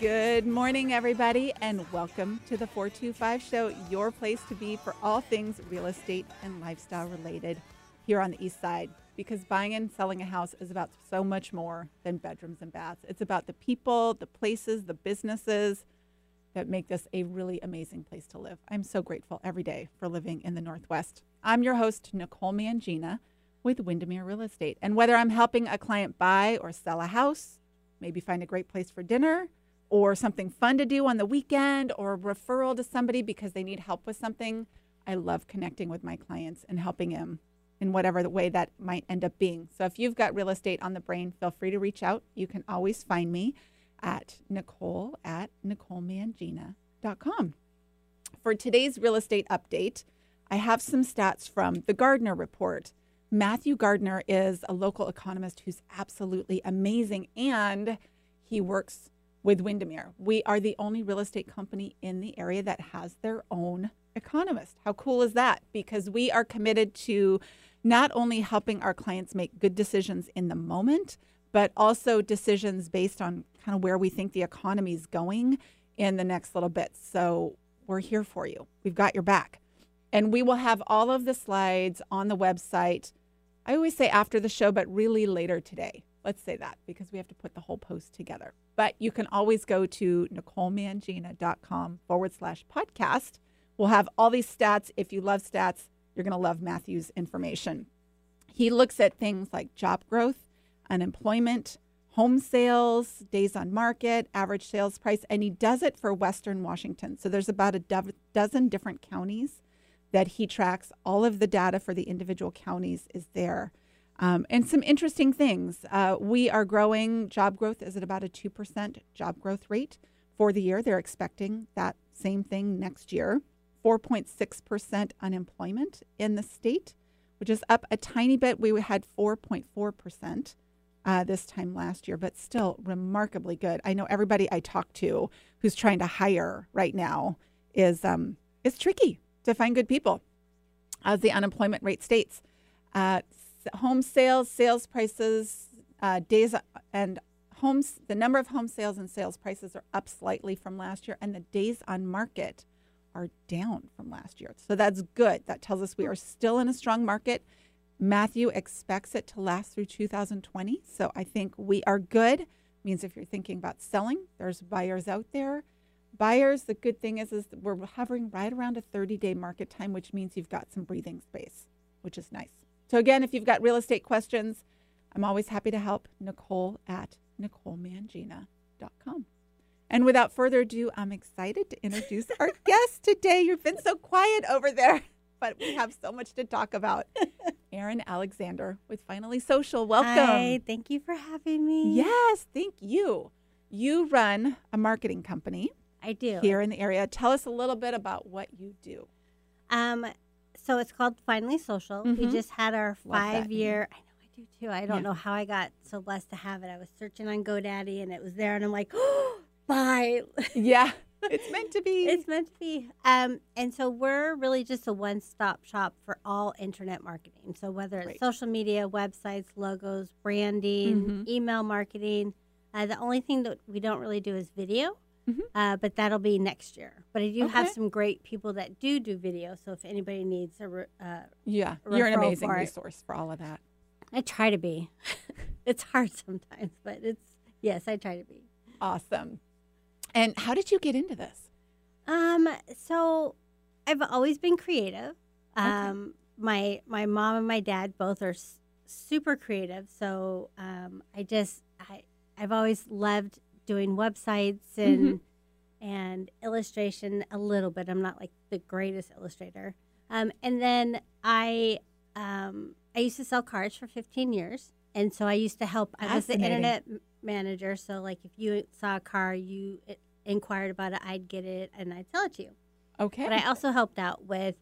Good morning, everybody, and welcome to the 425 Show, your place to be for all things real estate and lifestyle related here on the East Side. Because buying and selling a house is about so much more than bedrooms and baths. It's about the people, the places, the businesses that make this a really amazing place to live. I'm so grateful every day for living in the Northwest. I'm your host, Nicole Mangina with Windermere Real Estate. And whether I'm helping a client buy or sell a house, maybe find a great place for dinner, or something fun to do on the weekend or a referral to somebody because they need help with something, I love connecting with my clients and helping them in whatever the way that might end up being. So if you've got real estate on the brain, feel free to reach out. You can always find me at Nicole at NicoleMangina.com. For today's real estate update, I have some stats from the Gardner Report. Matthew Gardner is a local economist who's absolutely amazing and he works with Windermere. We are the only real estate company in the area that has their own economist. How cool is that? Because we are committed to not only helping our clients make good decisions in the moment, but also decisions based on kind of where we think the economy is going in the next little bit. So we're here for you. We've got your back. And we will have all of the slides on the website. I always say after the show, but really later today. Let's say that because we have to put the whole post together. But you can always go to NicoleMangina.com forward slash podcast. We'll have all these stats. If you love stats, you're going to love Matthew's information. He looks at things like job growth, unemployment, home sales, days on market, average sales price, and he does it for Western Washington. So there's about a do- dozen different counties that he tracks. All of the data for the individual counties is there. Um, and some interesting things. Uh, we are growing, job growth is at about a 2% job growth rate for the year. They're expecting that same thing next year. 4.6% unemployment in the state, which is up a tiny bit. We had 4.4% uh, this time last year, but still remarkably good. I know everybody I talk to who's trying to hire right now is um, it's tricky to find good people, as the unemployment rate states. Uh, home sales, sales prices, uh, days, and homes, the number of home sales and sales prices are up slightly from last year, and the days on market are down from last year. So that's good. That tells us we are still in a strong market. Matthew expects it to last through 2020. So I think we are good. Means if you're thinking about selling, there's buyers out there. Buyers, the good thing is, is we're hovering right around a 30 day market time, which means you've got some breathing space, which is nice. So, again, if you've got real estate questions, I'm always happy to help. Nicole at NicoleMangina.com. And without further ado, I'm excited to introduce our guest today. You've been so quiet over there, but we have so much to talk about. Erin Alexander with Finally Social. Welcome. Hi, thank you for having me. Yes, thank you. You run a marketing company. I do. Here in the area. Tell us a little bit about what you do. Um, so it's called Finally Social. Mm-hmm. We just had our five year. I know I do too. I don't yeah. know how I got so blessed to have it. I was searching on GoDaddy and it was there, and I'm like, oh, bye. Yeah. It's meant to be. It's meant to be. Um, and so we're really just a one stop shop for all internet marketing. So whether it's right. social media, websites, logos, branding, mm-hmm. email marketing, uh, the only thing that we don't really do is video. Mm-hmm. Uh, but that'll be next year. But I do okay. have some great people that do do video. So if anybody needs a re- uh, yeah, you're an amazing resource for all of that. I try to be. it's hard sometimes, but it's yes, I try to be. Awesome. And how did you get into this? Um, so I've always been creative. Um, okay. my my mom and my dad both are s- super creative, so um, I just I I've always loved doing websites and mm-hmm. and illustration a little bit. I'm not like the greatest illustrator. Um, and then I um, I used to sell cars for 15 years, and so I used to help. I was the internet manager, so like if you saw a car, you inquired about it, I'd get it and I'd sell it to you. Okay. But I also helped out with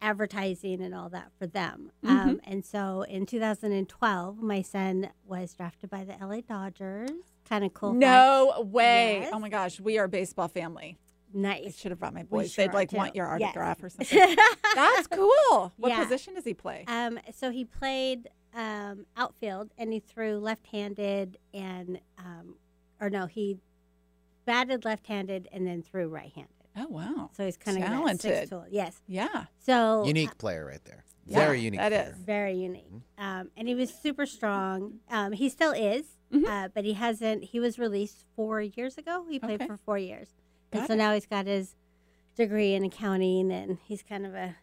advertising and all that for them. Mm-hmm. Um, and so in 2012, my son was drafted by the LA Dodgers kind of cool. No fact. way. Yes. Oh my gosh, we are a baseball family. Nice. I should have brought my boys. Sure They'd like too. want your autograph yes. or something. That's cool. What yeah. position does he play? Um, so he played um, outfield and he threw left-handed and um, or no, he batted left-handed and then threw right-handed. Oh wow. So he's kind of Talented. Yes. Yeah. So Unique player right there. Yeah, Very unique. that player. is. very unique. Um, and he was super strong. Um, he still is, Mhm. uh, but he hasn't. He was released four years ago. He played Okay. for four years, and so it. now he's got his degree in accounting, and he's kind of a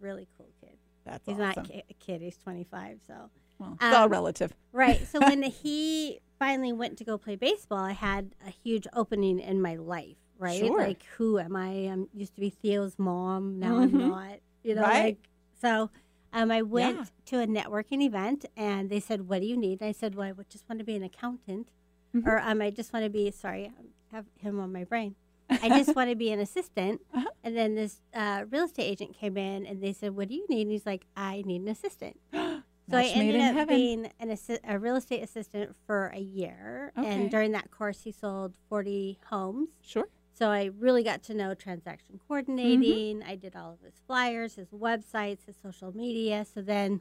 really cool kid. That's He's awesome. not a kid. He's 25. So well, it's all um, relative. right. So when he finally went to go play baseball, I had a huge opening in my life. Right. Sure. Like who am I? I'm used to be Theo's mom. Now I'm Mhm. not. You know. Right. Like so. Um, I went Yeah. to a networking event and they said, "What do you need?" And I said, "Well, I just want to be an accountant, Mhm. or um, I just want to be sorry, I have him on my brain. I just want to be an assistant." Uh-huh. And then this uh, real estate agent came in and they said, "What do you need?" And he's like, "I need an assistant." So I Match made ended up heaven. being an assi- a real estate assistant for a year, Okay. and during that course, he sold forty homes. Sure. So I really got to know transaction coordinating. I did all of his flyers, his websites, his social media. So then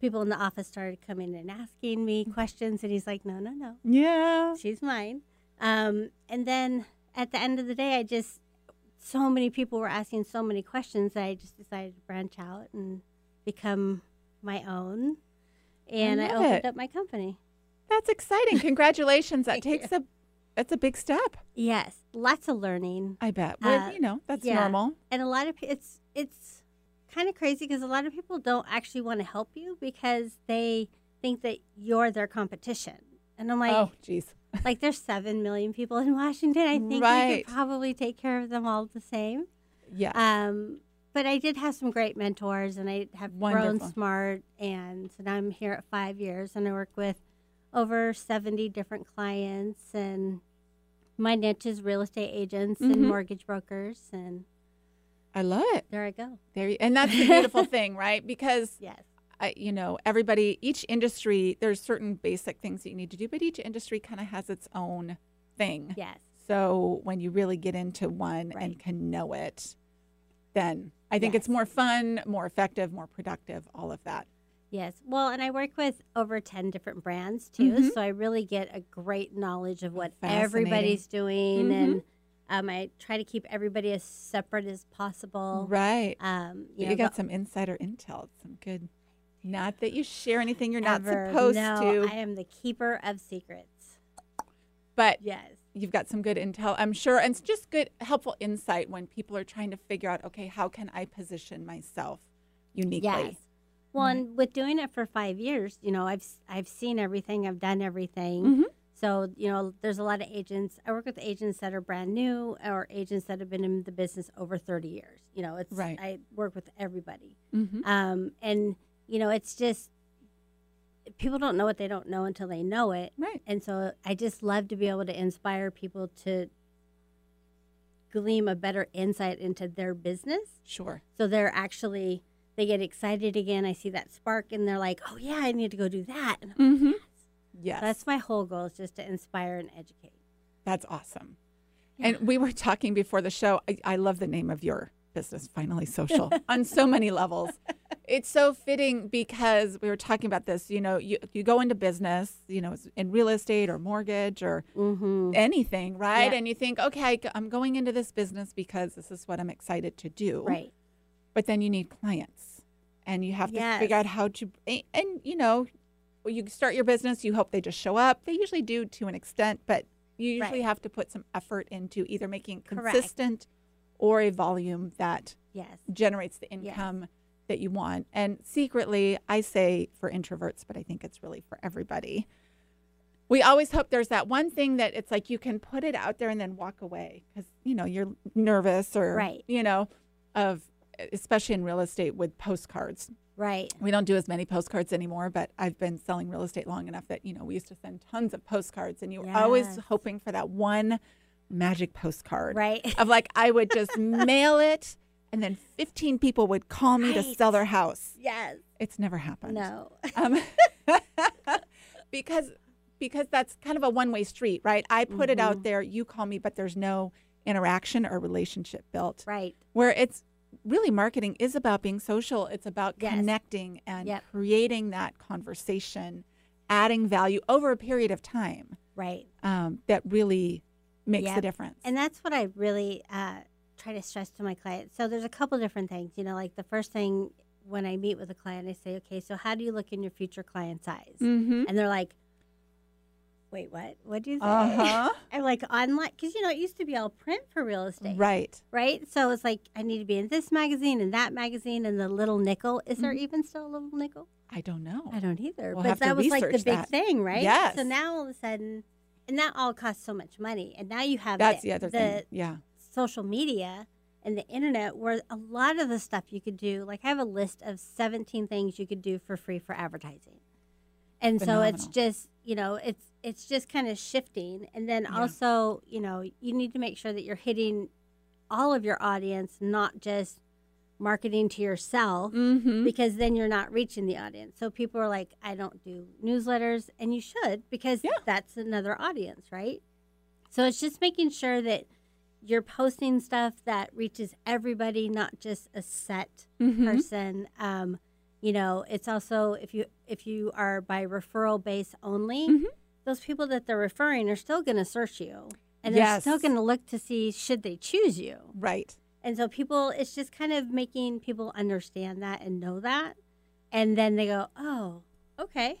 people in the office started coming and asking me questions, and he's like, "No, no, no, Yeah. she's mine." Um, and then at the end of the day, I just so many people were asking so many questions that I just decided to branch out and become my own. And I, love opened it. up my company. That's exciting. Congratulations. That takes a that's a big step. Yes, lots of learning. I bet. Well, Uh, you know, that's yeah. normal. and a lot of it's it's kind of crazy because a lot of people don't actually want to help you because they think that you're their competition and i'm like oh, jeez. like there's seven million people in washington i think we Right. could probably take care of them all the same Yeah. um but i did have some great mentors and i have Wonderful. grown smart and so now i'm here at five years and i work with over 70 different clients and my niche is real estate agents Mhm. and mortgage brokers and I love it. there i go There, you, and that's the beautiful thing, right? Because yes I, you know, everybody, each industry, there's certain basic things that you need to do, but each industry kind of has its own thing. yes So when you really get into one and can know it, then I think it's more fun, more effective, more productive, all of that. Yes. Well, and I work with over 10 different brands too. Mhm. So I really get a great knowledge of what everybody's doing. Mhm. And um, I try to keep everybody as separate as possible. Right. Um, You, you know, got some insider intel, some good. Not that you share anything you're not ever- supposed no, to, I am the keeper of secrets. but Yes. you've got some good intel, I'm sure, and it's just good, helpful insight when people are trying to figure out, okay, how can I position myself uniquely? Yes. Well, Right. and with doing it for five years, you know, I've I've seen everything, I've done everything. Mhm. So you know, there's a lot of agents. I work with agents that are brand new or agents that have been in the business over 30 years. You know, it's Right. I work with everybody, Mhm. um, and you know, it's just people don't know what they don't know until they know it. Right. And so I just love to be able to inspire people to glean a better insight into their business. Sure. So they're actually they get excited again. I see that spark and they're like, "Oh yeah, I need to go do that." And I'm Mm-hmm. like, Yes. That's my whole goal is just to inspire and educate. That's awesome. And we were talking before the show. I, I love the name of your business, Finally Social, on so many levels. It's so fitting because we were talking about this. You know, you, you go into business, you know, in real estate or mortgage or Mm-hmm. anything, right? Yeah. And you think, okay, I'm going into this business because this is what I'm excited to do. Right. But then you need clients and you have to figure out how to, and, you know, you start your business, you hope they just show up. They usually do to an extent, but you usually Right. have to put some effort into either making it Correct. consistent or a volume that Yes. generates the Yes. income that you want. And secretly, I say for introverts, but I think it's really for everybody. We always hope there's that one thing that it's like you can put it out there and then walk away because, you know, you're nervous or, Right. you know, of especially in real estate with postcards. Right. We don't do as many postcards anymore, but I've been selling real estate long enough that, you know, we used to send tons of postcards and you were always hoping for that one magic postcard Right. of like I would just mail it and then 15 people would call me to sell their house. yes. It's never happened. No. Um, because because that's kind of a one-way street, right? I put it Mm-hmm. out there, you call me, but there's no interaction or relationship built. Right. Where it's really marketing is about being social. It's about Yes. connecting and Yep. creating that conversation, adding value over a period of time Right. um, that really makes Yep. the difference. And that's what I really uh, try to stress to my clients. So there's a couple different things. You know, like the first thing when I meet with a client, I say, okay, so how do you look in your future client's eyes? mm-hmm. And they're like, wait, what? What do you say? Uh-huh. I'm like, online, because, you know, it used to be all print for real estate. Right. Right? So it's like, I need to be in this magazine and that magazine and the little nickel. Is there Mhm. even still a little nickel? I don't know. I don't either. We'll but that was like the big that. thing, right? Yes. So now all of a sudden, and that all costs so much money. And now you have That's the, the other the thing. Yeah. social media and the internet where a lot of the stuff you could do like i have a list of 17 things you could do for free for advertising and so it's just you know it's it's just kind of shifting and then Yeah. also you know you need to make sure that you're hitting all of your audience not just marketing to yourself Mm-hmm. because then you're not reaching the audience so people are like i don't do newsletters and you should because Yeah. that's another audience right so it's just making sure that you're posting stuff that reaches everybody, not just a set Mm-hmm. person. Um, you know, it's also if you if you are by referral base only, Mhm. those people that they're referring are still going to search you, and they're still going to look to see should they choose you. Right. And so people, it's just kind of making people understand that and know that, and then they go, oh, okay.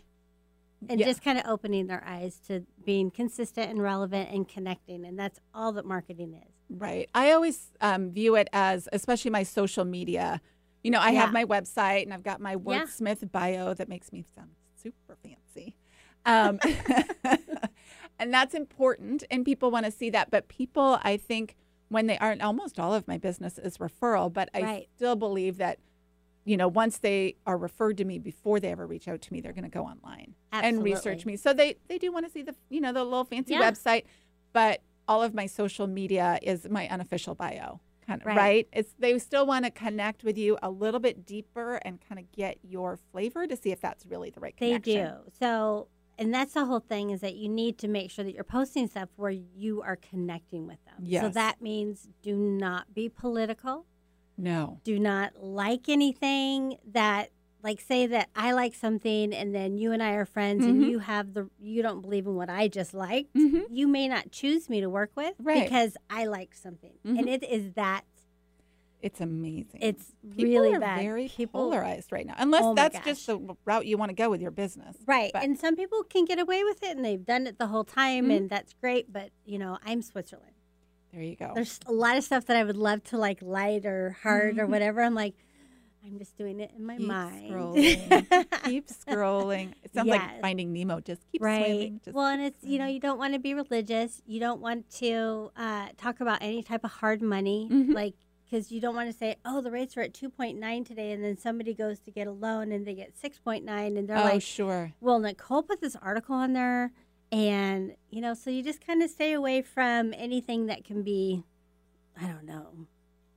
And Yeah. just kind of opening their eyes to being consistent and relevant and connecting. And that's all that marketing is. Right. I always um, view it as, especially my social media. You know, I Yeah. have my website and I've got my Yeah. wordsmith bio that makes me sound super fancy. Um, and that's important, and people want to see that. But people, I think, when they aren't, almost all of my business is referral, but I Right. still believe that, you know, once they are referred to me before they ever reach out to me, they're going to go online and research me. So they they do want to see the, you know, the little fancy Yeah. website, but all of my social media is my unofficial bio. Kind of, Right. right. It's they still want to connect with you a little bit deeper and kind of get your flavor to see if that's really the right connection. They do. So, and that's the whole thing is that you need to make sure that you're posting stuff where you are connecting with them. So that means do not be political. No. Do not like anything that, like, say that I like something and then you and I are friends and Mhm. you have the, you don't believe in what I just liked. Mhm. You may not choose me to work with Right. because I like something. Mhm. And it is that, It's amazing. it's People really are bad. very People, polarized right now. Unless Oh that's just the route you want to go with your business. Right. But- and some people can get away with it and they've done it the whole time Mhm. and that's great. But, you know, I'm Switzerland. There you go. There's a lot of stuff that I would love to like light or heart or Mhm. whatever. I'm like, I'm just doing it in my Keep mind. scrolling. keep scrolling. It sounds like Finding Nemo. Just keep right. swimming. Just well, and it's you know you don't want to be religious. You don't want to uh, talk about any type of hard money, Mhm. like because you don't want to say, oh, the rates are at 2.9 today, and then somebody goes to get a loan and they get 6.9, and they're like, oh, like, sure. well, Nicole put this article on there, and you know, so you just kind of stay away from anything that can be, I don't know,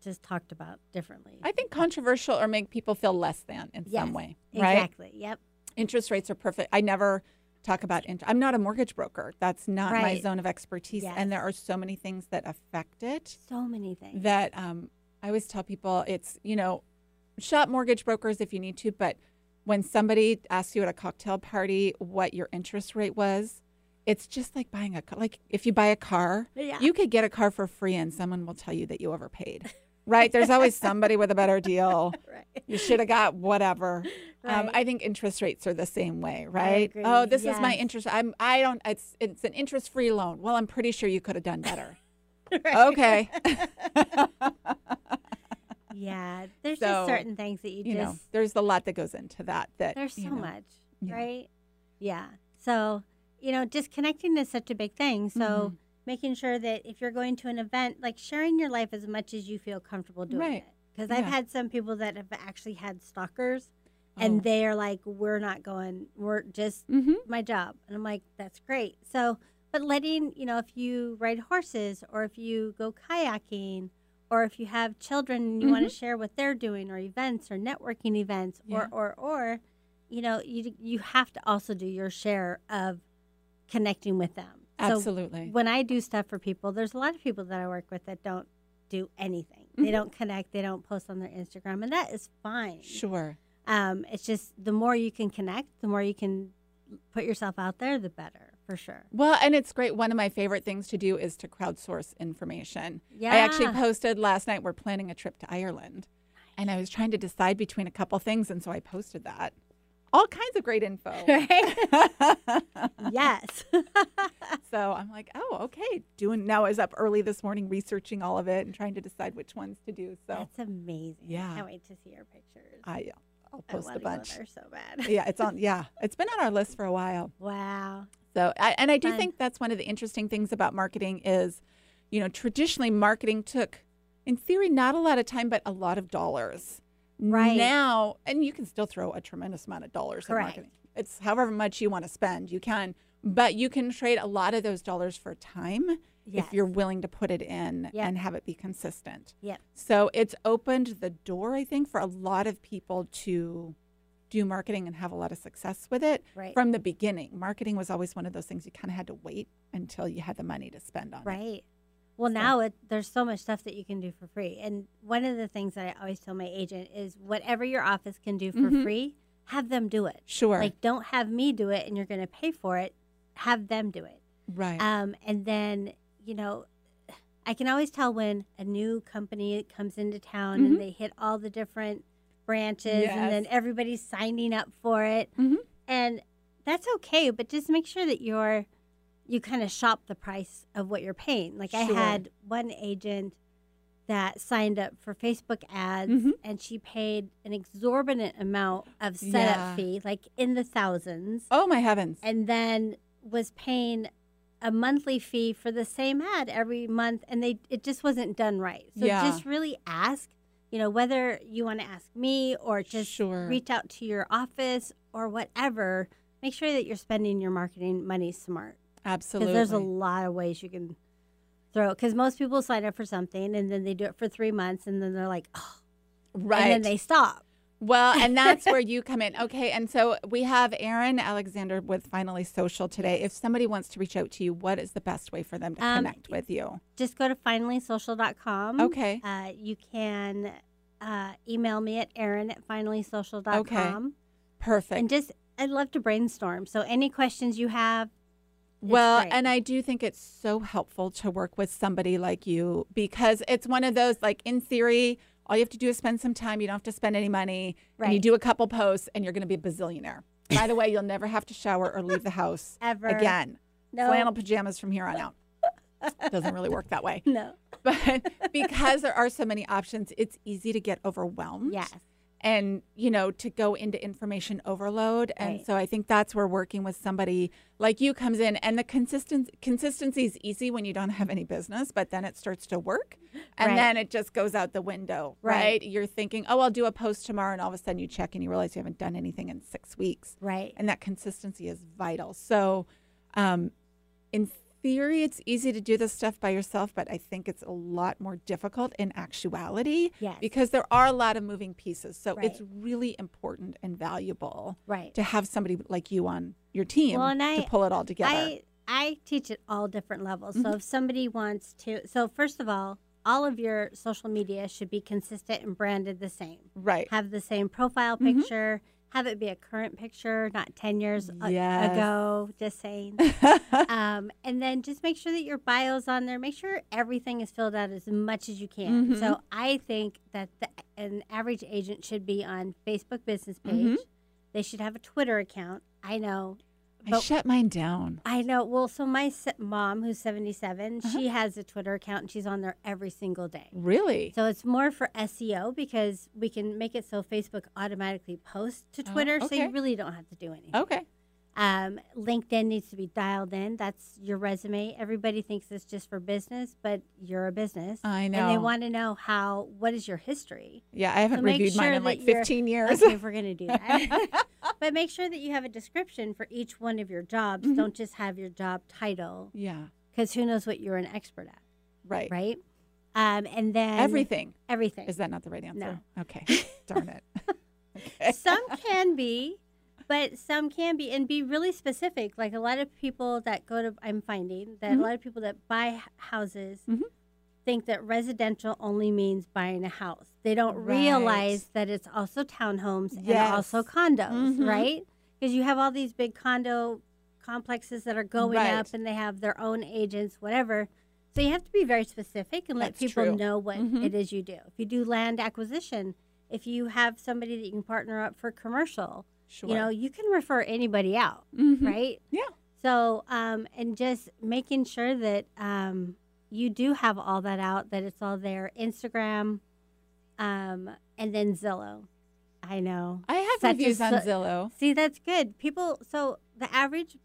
just talked about differently. I think controversial or make people feel less than in Yes, some way, right? Exactly. Yep. Interest rates are perfect. I never talk about interest. I'm not a mortgage broker. That's not my zone of expertise. Yes. And there are so many things that affect it So many things. that um, I always tell people it's, you know, shop mortgage brokers if you need to, but when somebody asks you at a cocktail party what your interest rate was, it's just like buying a car. Like if you buy a car, yeah. you could get a car for free and someone will tell you that you overpaid. Right? There's always somebody with a better deal. right. You should have got whatever. Um, I think interest rates are the same way, right? Oh, this is my interest. I'm. I don't. It's. It's an interest-free loan. Well, I'm pretty sure you could have done better. Okay. Yeah. There's So, just certain things that you, you know, just there's a lot that goes into that. That there's you so know, much, yeah. right? Yeah. So, you know, just connecting is such a big thing. So, Mhm. Making sure that if you're going to an event, like sharing your life as much as you feel comfortable doing Right. it. Because I've had some people that have actually had stalkers Oh. and they are like, we're not going, we're just Mhm. my job. And I'm like, that's great. So, but letting, you know, if you ride horses or if you go kayaking or if you have children and you want to share what they're doing or events or networking events Yeah. or, or, or, you know, you, you have to also do your share of connecting with them. So Absolutely. when I do stuff for people, there's a lot of people that I work with that don't do anything. They Mhm. don't connect. They don't post on their Instagram, and that is fine. sure. Um, it's just the more you can connect, the more you can put yourself out there, the better, for sure. Well, and it's great. One of my favorite things to do is to crowdsource information. Yeah. I actually posted last night, we're planning a trip to Ireland. And I was trying to decide between a couple things. And so I posted that. All kinds of great info. Right? yes. so I'm like, oh, okay. Doing now I was up early this morning researching all of it and trying to decide which ones to do. So That's amazing. Yeah. I Can't wait to see your pictures. I, I'll post a wanna go bunch. there so bad. yeah, it's on. Yeah, it's been on our list for a while. Wow. So, I, and I do Fun. think that's one of the interesting things about marketing is, you know, traditionally marketing took, in theory, not a lot of time, but a lot of dollars. Right. Now, and you can still throw a tremendous amount of dollars Correct. at marketing. It's however much you want to spend, you can, but you can trade a lot of those dollars for time Yes. if you're willing to put it in Yep. and have it be consistent. Yep. So it's opened the door, I think, for a lot of people to do marketing and have a lot of success with it Right. from the beginning. Marketing was always one of those things you kind of had to wait until you had the money to spend on it. Right. Well, So- now it, there's so much stuff that you can do for free. And one of the things that I always tell my agent is whatever your office can do for Mhm. free, have them do it. Sure. Like, don't have me do it and you're going to pay for it. Have them do it. right. Um, and then, you know, I can always tell when a new company comes into town Mhm. and they hit all the different branches and then everybody's signing up for it. Mhm. And that's okay, but just make sure that you're you kind of shop the price of what you're paying. Like I had one agent that signed up for Facebook ads Mhm. and she paid an exorbitant amount of setup Yeah. fee, like in the thousands oh my heavens. and then was paying a monthly fee for the same ad every month and they it just wasn't done right so Yeah. just really ask you know whether you want to ask me or just Sure. reach out to your office or whatever make sure that you're spending your marketing money smart Absolutely. because there's a lot of ways you can throw it because most people sign up for something and then they do it for three months and then they're like oh right. and then they stop Well, and that's where you come in. Okay. And so we have Erin Alexander with Finally Social today. If somebody wants to reach out to you, what is the best way for them to Um, connect with you? just go to finallysocial.com Okay. Uh, you can uh, email me at Erin at finallysocial.com. Okay. Perfect. And just, I'd love to brainstorm. So, any questions you have, well, great. and I do think it's so helpful to work with somebody like you because it's one of those, like, in theory, all you have to do is spend some time. You don't have to spend any money. And you do a couple posts and you're going to be a bazillionaire. By the way, you'll never have to shower or leave the house Ever. again. no, Flannel pajamas from here on out. Doesn't really work that way. no, But because there are so many options, it's easy to get overwhelmed. yes, and you know to go into information overload and Right. so i think that's where working with somebody like you comes in and the consistent consistency is easy when you don't have any business but then it starts to work and Right. then it just goes out the window right. Right. you're thinking oh i'll do a post tomorrow and all of a sudden you check and you realize you haven't done anything in six weeks right, and that consistency is vital so um, in theory it's easy to do this stuff by yourself but i think it's a lot more difficult in actuality yes, because there are a lot of moving pieces. So it's really important and valuable right. to have somebody like you on your team Well, and to pull it all together. I, I teach at all different levels. Mm-hmm. So, if somebody wants to, so first of all, all of your social media should be consistent and branded the same. right. have the same profile Mhm. picture, have it be a current picture, not 10 years a- Yes. ago, just saying. um, and then just make sure that your bio's on there. Make sure everything is filled out as much as you can. Mhm. So I think that the, an average agent should be on Facebook business page. Mhm. They should have a Twitter account. I know. I shut mine down. I know. Well, so my se- mom, who's 77, Uh-huh. she has a Twitter account and she's on there every single day. Really? So it's more for SEO because we can make it so Facebook automatically posts to Oh, Twitter, so you really don't have to do anything. Okay. Um, LinkedIn needs to be dialed in. That's your resume. Everybody thinks it's just for business, but you're a business. I know. And they want to know how. What is your history? yeah, I haven't So reviewed mine in like 15 years. Okay, if we're gonna do that, but make sure that you have a description for each one of your jobs. Mhm. Don't just have your job title, yeah. because who knows what you're an expert at, Right. right? Um, and then Everything. everything. Is that not the right answer? No. Okay. Darn it. Okay. some can be, but some can be, and be really specific. Like a lot of people that go to, I'm finding that Mhm. a lot of people that buy houses Mhm. think that residential only means buying a house. They don't Right. realize that it's also townhomes Yes. and also condos, Mhm. right? because you have all these big condo complexes that are going Right. up and they have their own agents, whatever. So you have to be very specific and let That's people true. know what Mhm. it is you do. If you do land acquisition, if you have somebody that you can partner up for commercial, Sure. you know, you can refer anybody out, Mhm. right? Yeah. So, um, and just making sure that um, you do have all that out, that it's all there. Instagram, um, and then Zillow. I know. I have Such reviews a on Zillow. See, that's good. People, so the average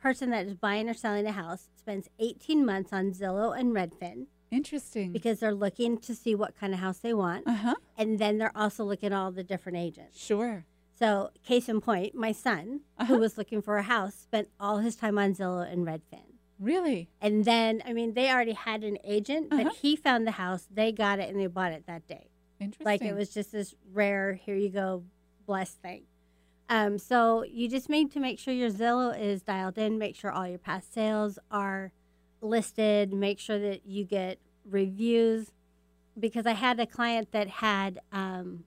person that is buying or selling a house spends 18 months on Zillow and Redfin Interesting. because they're looking to see what kind of house they want. Uh huh. And then they're also looking at all the different agents. Sure. So, case in point, my son, Uh-huh. who was looking for a house, spent all his time on Zillow and Redfin. Really? And then, I mean, they already had an agent, but Uh-huh. he found the house, they got it, and they bought it that day. Interesting. Like it was just this rare, here you go, blessed thing. Um, so you just need to make sure your Zillow is dialed in, make sure all your past sales are listed, make sure that you get reviews. Because I had a client that had, um,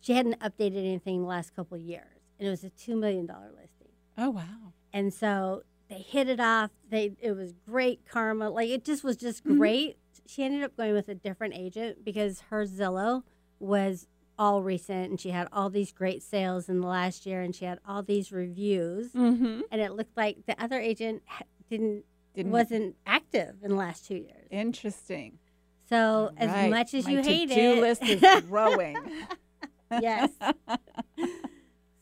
she hadn't updated anything in the last couple of years, and it was a $2 million listing. Oh wow. And so they hit it off. They it was great karma. Like it just was just Mhm. great. She ended up going with a different agent because her Zillow was all recent and she had all these great sales in the last year and she had all these reviews Mm-hmm. and it looked like the other agent didn't, Didn't wasn't active in the last 2 years. Interesting. So as much as My you hate it list is growing. Yes.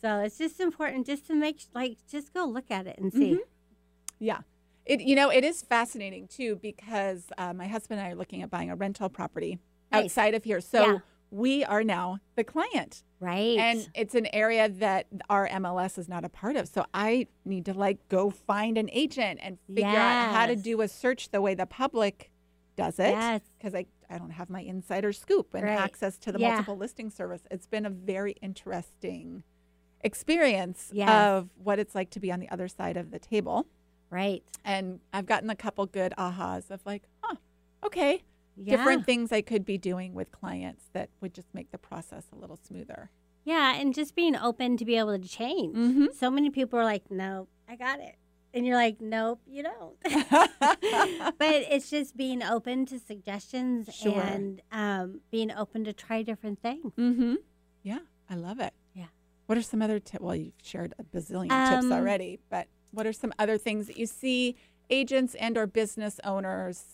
So it's just important just to make like just go look at it and see. Mhm. Yeah. It you know, it is fascinating too because uh, my husband and I are looking at buying a rental property Nice. outside of here. So Yeah. we are now the client. Right. And it's an area that our MLS is not a part of. So I need to like go find an agent and figure out how to do a search the way the public does it. Yes. Because I, I don't have my insider scoop and Right. access to the Yeah. multiple listing service. It's been a very interesting experience Yes. of what it's like to be on the other side of the table. right. And I've gotten a couple good ahas of like, huh, okay, Yeah. different things I could be doing with clients that would just make the process a little smoother. Yeah, and just being open to be able to change. Mhm. So many people are like, "No, I got it," and you're like, "Nope, you don't." but it's just being open to suggestions Sure. and um, being open to try different things. Mm-hmm. Yeah, I love it. Yeah. What are some other tips? Well, you've shared a bazillion tips Um, already, but what are some other things that you see agents and or business owners?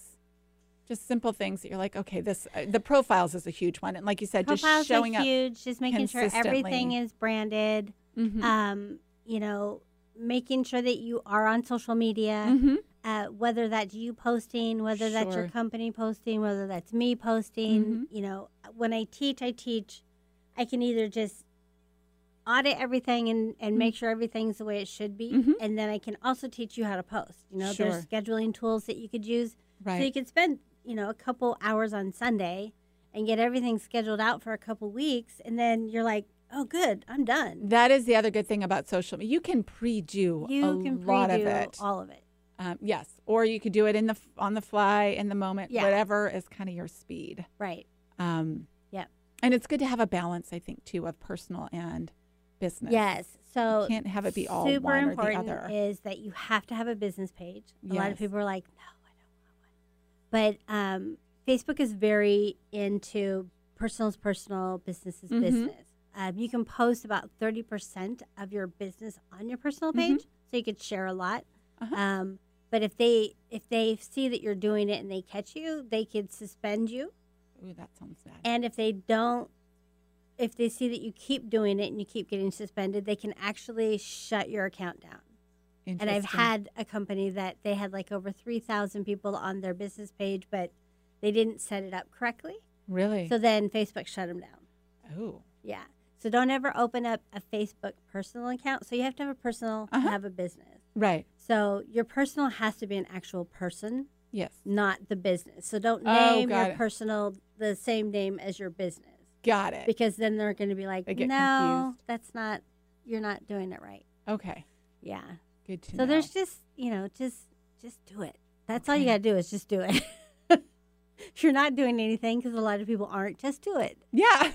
Just simple things that you're like, okay, this uh, the profiles is a huge one, and like you said, Profiles just showing are up. huge. Just making sure everything is branded. Mhm. Um, you know, making sure that you are on social media. Mhm. uh, whether that's you posting, whether that's your company posting, whether that's me posting. Mhm. You know, when I teach, I teach. I can either just audit everything and, and make sure everything's the way it should be, Mhm. and then I can also teach you how to post. You know, there's scheduling tools that you could use, Right. so you could spend you know a couple hours on Sunday and get everything scheduled out for a couple weeks, and then you're like, oh, good, I'm done. that is the other good thing about social media. You can pre-do You a can lot of it. all of it. Um, yes, or you could do it in the on the fly in the moment, Yeah. whatever is kind of your speed. Right. Um, Yep. And it's good to have a balance, I think, too, of personal and business. Yes. So you can't have it be all super one or the other. is that you have to have a business page. A lot of people are like, no, I don't want one. But um, Facebook is very into personal's personal, business is Mhm. business. Um, you can post about 30% of your business on your personal Mhm. page, so you could share a lot. Uh-huh. Um, but if they if they see that you're doing it and they catch you, they could suspend you. Ooh, that sounds bad. And if they don't, if they see that you keep doing it and you keep getting suspended, they can actually shut your account down. And I've had a company that they had like over 3,000 people on their business page, but they didn't set it up correctly. really. So then Facebook shut them down. oh, Yeah. So don't ever open up a Facebook personal account. So you have to have a personal Uh-huh. have a business. right. So your personal has to be an actual person, Yes. not the business. So don't Oh, name got your it. personal the same name as your business. Got it. because then they're going to be like, no, confused. that's not, you're not doing it right. Okay. Yeah. Good to So know. there's just, you know, just, just do it. That's all you got to do is just do it. if you're not doing anything, because a lot of people aren't, just do it. yeah.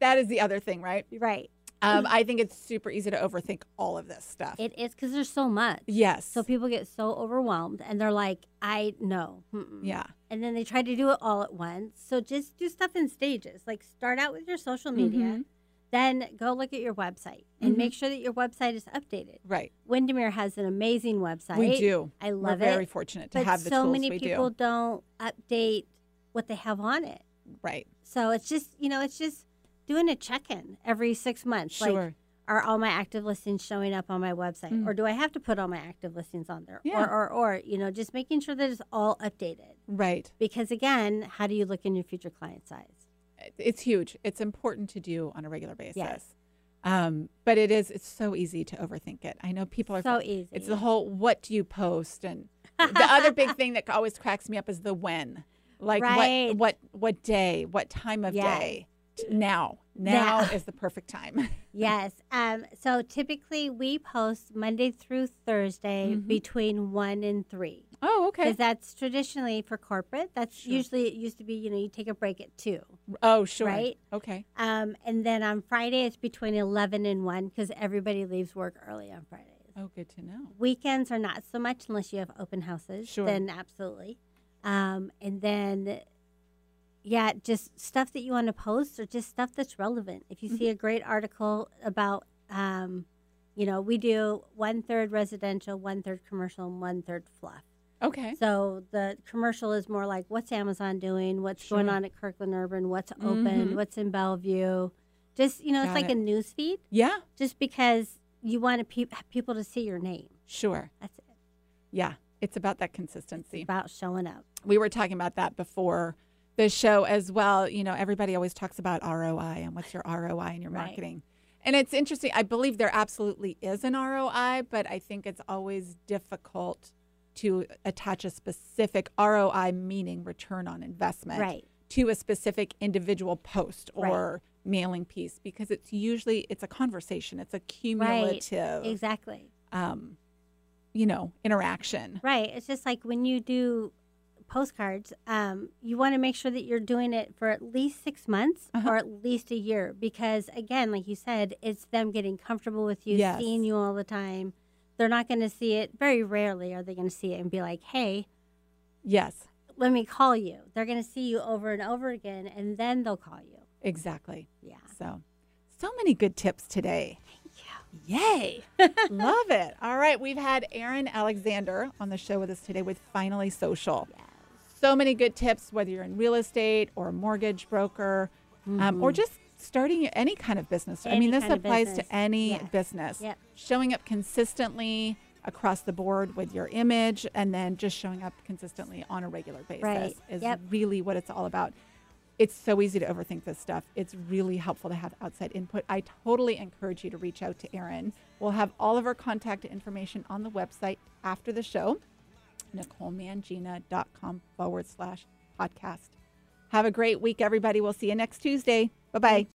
That is the other thing, right? Right. Um, I think it's super easy to overthink all of this stuff. It is because there's so much. yes. So people get so overwhelmed and they're like, I know. yeah. And then they try to do it all at once. So just do stuff in stages. Like start out with your social media, Mhm. then go look at your website and Mhm. make sure that your website is updated. Right. Windermere has an amazing website. We do. I love it. We're love very fortunate to But have the so many people do. don't update what they have on it. Right. So it's just, you know, it's just doing a check-in every six months. Like, Sure. are all my active listings showing up on my website Mm. or do i have to put all my active listings on there Yeah. or, or or you know just making sure that it's all updated right. because again how do you look in your future client size It's huge. It's important to do on a regular basis. Yes. Um, but it is. It's so easy to overthink it. I know people are. so easy It's the whole what do you post and the other big thing that always cracks me up is the when. Like Right. what what what day, what time of Yes. day? Now. Now Now. is the perfect time. yes um so typically we post monday through thursday Mhm. between one and three oh, okay. because that's traditionally for corporate that's Sure. usually it used to be you know you take a break at two Oh, sure. Right? Okay. um and then on friday it's between 11 and 1 because everybody leaves work early on fridays Oh, good to know. Weekends are not so much unless you have open houses. Sure. Then absolutely. Um, and then, yeah, just stuff that you want to post or just stuff that's relevant. If you see Mm-hmm. a great article about, um, you know, we do one third residential, one third commercial, and one third fluff. Okay. So the commercial is more like what's Amazon doing, what's going on at Kirkland Urban, what's open, Mhm. what's in Bellevue. Just you know, Got it's like it. a news feed. Yeah. Just because you want pe- people to see your name. Sure. That's it. Yeah. It's about that consistency. about showing up. we were talking about that before the show as well. You know, everybody always talks about ROI and what's your ROI in your Right. marketing. And it's interesting. I believe there absolutely is an ROI, but I think it's always difficult to attach a specific ROI, meaning return on investment, Right. to a specific individual post Right. or mailing piece because it's usually it's a conversation, it's a cumulative, Exactly. um, you know, interaction. Right. It's just like when you do postcards, um, you want to make sure that you're doing it for at least six months Uh-huh. or at least a year because, again, like you said, it's them getting comfortable with you, Yes. seeing you all the time. They're not going to see it. Very rarely are they going to see it and be like, hey, Yes, let me call you. They're going to see you over and over again and then they'll call you. exactly. Yeah. So, so many good tips today. Yeah. Yay. Love it. All right. We've had Erin Alexander on the show with us today with Finally Social. So many good tips, whether you're in real estate or a mortgage broker um, or just starting any kind of business. I Mm-hmm. Mean, this applies to any business. Yep. Showing up consistently across the board with your image and then just showing up consistently on a regular basis Right. is Yep. really what it's all about it's so easy to overthink this stuff. It's really helpful to have outside input. I totally encourage you to reach out to Erin. We'll have all of her contact information on the website after the show, NicoleMangina.com forward slash podcast. Have a great week, everybody. We'll see you next Tuesday. Bye bye.